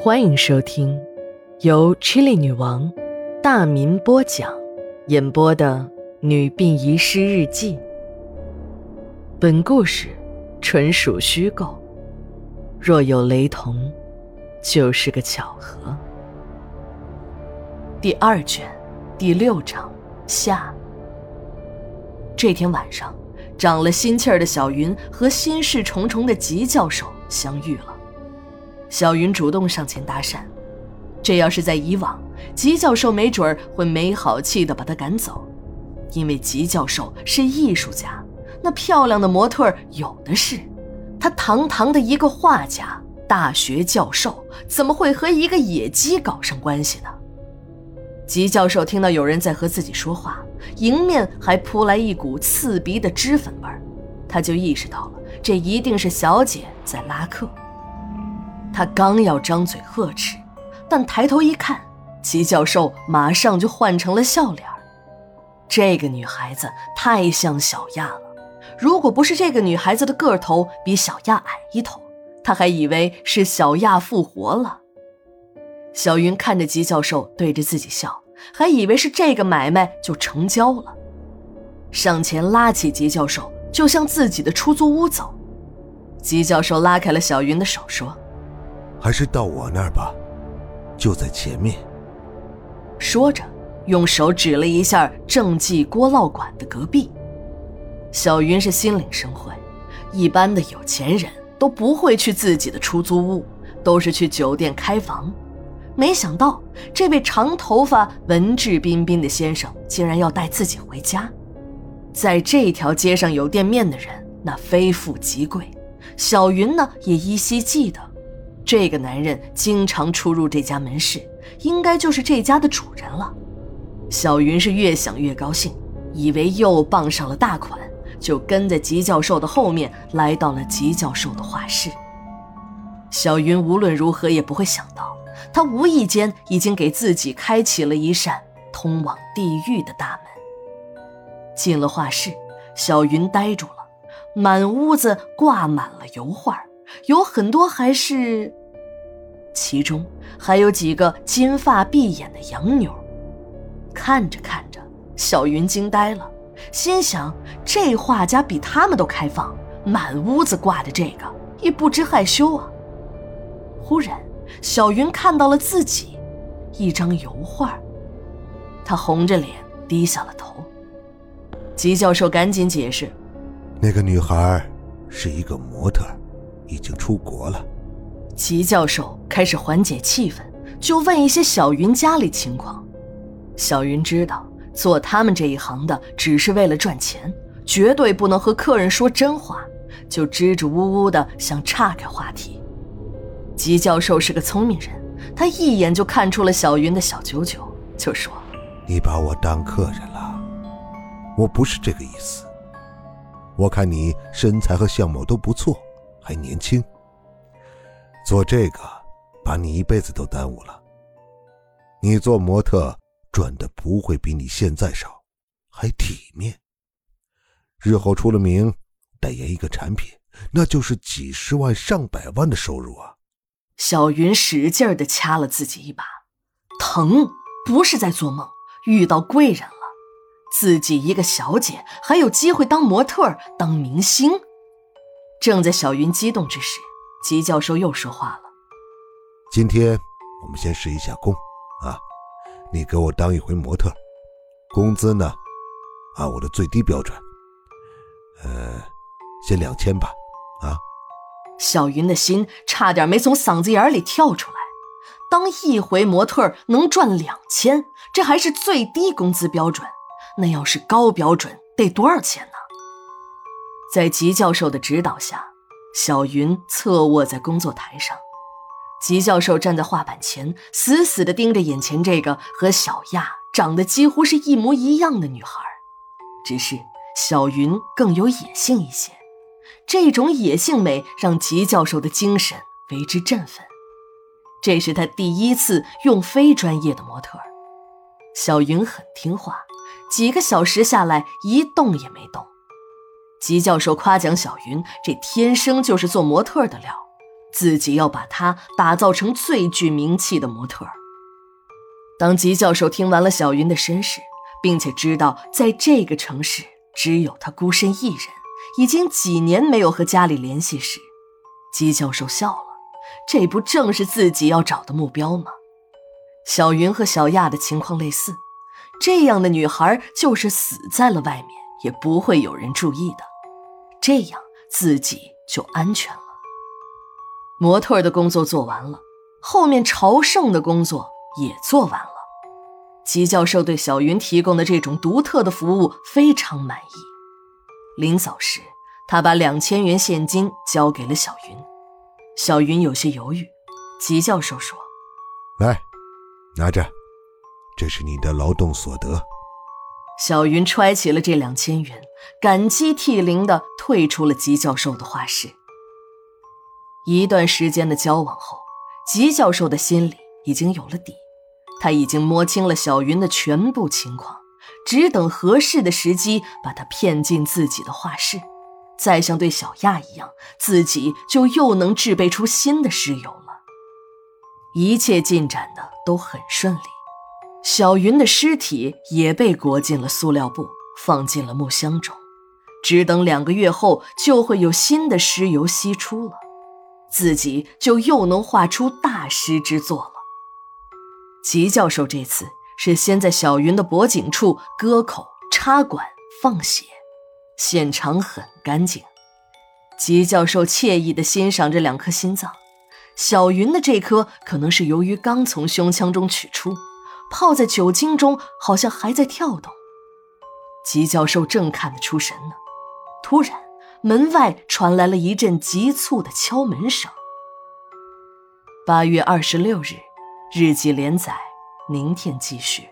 欢迎收听由 Chili 女王大民播讲、演播的《女病遗失日记》。本故事纯属虚构，若有雷同，就是个巧合。第二卷第六章下。这天晚上，长了心气儿的小云和心事重重的吉教授相遇了。小云主动上前搭讪，这要是在以往，吉教授没准会没好气的把她赶走，因为吉教授是艺术家，那漂亮的模特有的是，他堂堂的一个画家、大学教授，怎么会和一个野鸡搞上关系呢？吉教授听到有人在和自己说话，迎面还扑来一股刺鼻的脂粉味儿，他就意识到了，这一定是小姐在拉客。他刚要张嘴呵斥，但抬头一看，齐教授马上就换成了笑脸这个女孩子太像小亚了，如果不是这个女孩子的个头比小亚矮一头，他还以为是小亚复活了。小云看着吉教授对着自己笑，还以为是这个买卖就成交了，上前拉起吉教授就向自己的出租屋走。吉教授拉开了小云的手，说。还是到我那儿吧，就在前面。说着，用手指了一下正记锅烙馆的隔壁。小云是心领神会，一般的有钱人都不会去自己的出租屋，都是去酒店开房。没想到这位长头发、文质彬彬的先生竟然要带自己回家。在这条街上有店面的人，那非富即贵。小云呢，也依稀记得。这个男人经常出入这家门市，应该就是这家的主人了。小云是越想越高兴，以为又傍上了大款，就跟在吉教授的后面来到了吉教授的画室。小云无论如何也不会想到，他无意间已经给自己开启了一扇通往地狱的大门。进了画室，小云呆住了，满屋子挂满了油画，有很多还是。其中还有几个金发碧眼的洋妞，看着看着，小云惊呆了，心想：这画家比他们都开放，满屋子挂着这个，也不知害羞啊。忽然，小云看到了自己，一张油画，她红着脸低下了头。吉教授赶紧解释：“那个女孩是一个模特，已经出国了。”齐教授开始缓解气氛，就问一些小云家里情况。小云知道，做他们这一行的只是为了赚钱，绝对不能和客人说真话，就支支吾吾的想岔开话题。吉教授是个聪明人，他一眼就看出了小云的小九九，就说：“你把我当客人了，我不是这个意思。我看你身材和相貌都不错，还年轻。”做这个，把你一辈子都耽误了。你做模特赚的不会比你现在少，还体面。日后出了名，代言一个产品，那就是几十万、上百万的收入啊！小云使劲的掐了自己一把，疼，不是在做梦，遇到贵人了。自己一个小姐，还有机会当模特、当明星。正在小云激动之时。吉教授又说话了：“今天我们先试一下工，啊，你给我当一回模特，工资呢，按我的最低标准，呃，先两千吧，啊。”小云的心差点没从嗓子眼里跳出来。当一回模特能赚两千，这还是最低工资标准，那要是高标准得多少钱呢？在吉教授的指导下。小云侧卧在工作台上，吉教授站在画板前，死死地盯着眼前这个和小亚长得几乎是一模一样的女孩。只是小云更有野性一些，这种野性美让吉教授的精神为之振奋。这是他第一次用非专业的模特。小云很听话，几个小时下来一动也没动。吉教授夸奖小云：“这天生就是做模特的料，自己要把她打造成最具名气的模特。当吉教授听完了小云的身世，并且知道在这个城市只有她孤身一人，已经几年没有和家里联系时，吉教授笑了。这不正是自己要找的目标吗？小云和小亚的情况类似，这样的女孩就是死在了外面，也不会有人注意的，这样自己就安全了。模特的工作做完了，后面朝圣的工作也做完了。吉教授对小云提供的这种独特的服务非常满意。临走时，他把两千元现金交给了小云。小云有些犹豫。吉教授说：“来，拿着，这是你的劳动所得。”小云揣起了这两千元，感激涕零地退出了吉教授的画室。一段时间的交往后，吉教授的心里已经有了底。他已经摸清了小云的全部情况，只等合适的时机把她骗进自己的画室，再像对小亚一样，自己就又能制备出新的尸油了。一切进展的都很顺利，小云的尸体也被裹进了塑料布，放进了木箱中，只等两个月后就会有新的尸油析出了，自己就又能画出大师之作了。吉教授这次是先在小云的脖颈处割口、插管、放血，现场很干净。吉教授惬意地欣赏着两颗心脏，小云的这颗可能是由于刚从胸腔中取出，泡在酒精中，好像还在跳动。吉教授正看得出神呢，突然门外传来了一阵急促的敲门声。八月二十六日。日记连载，明天继续。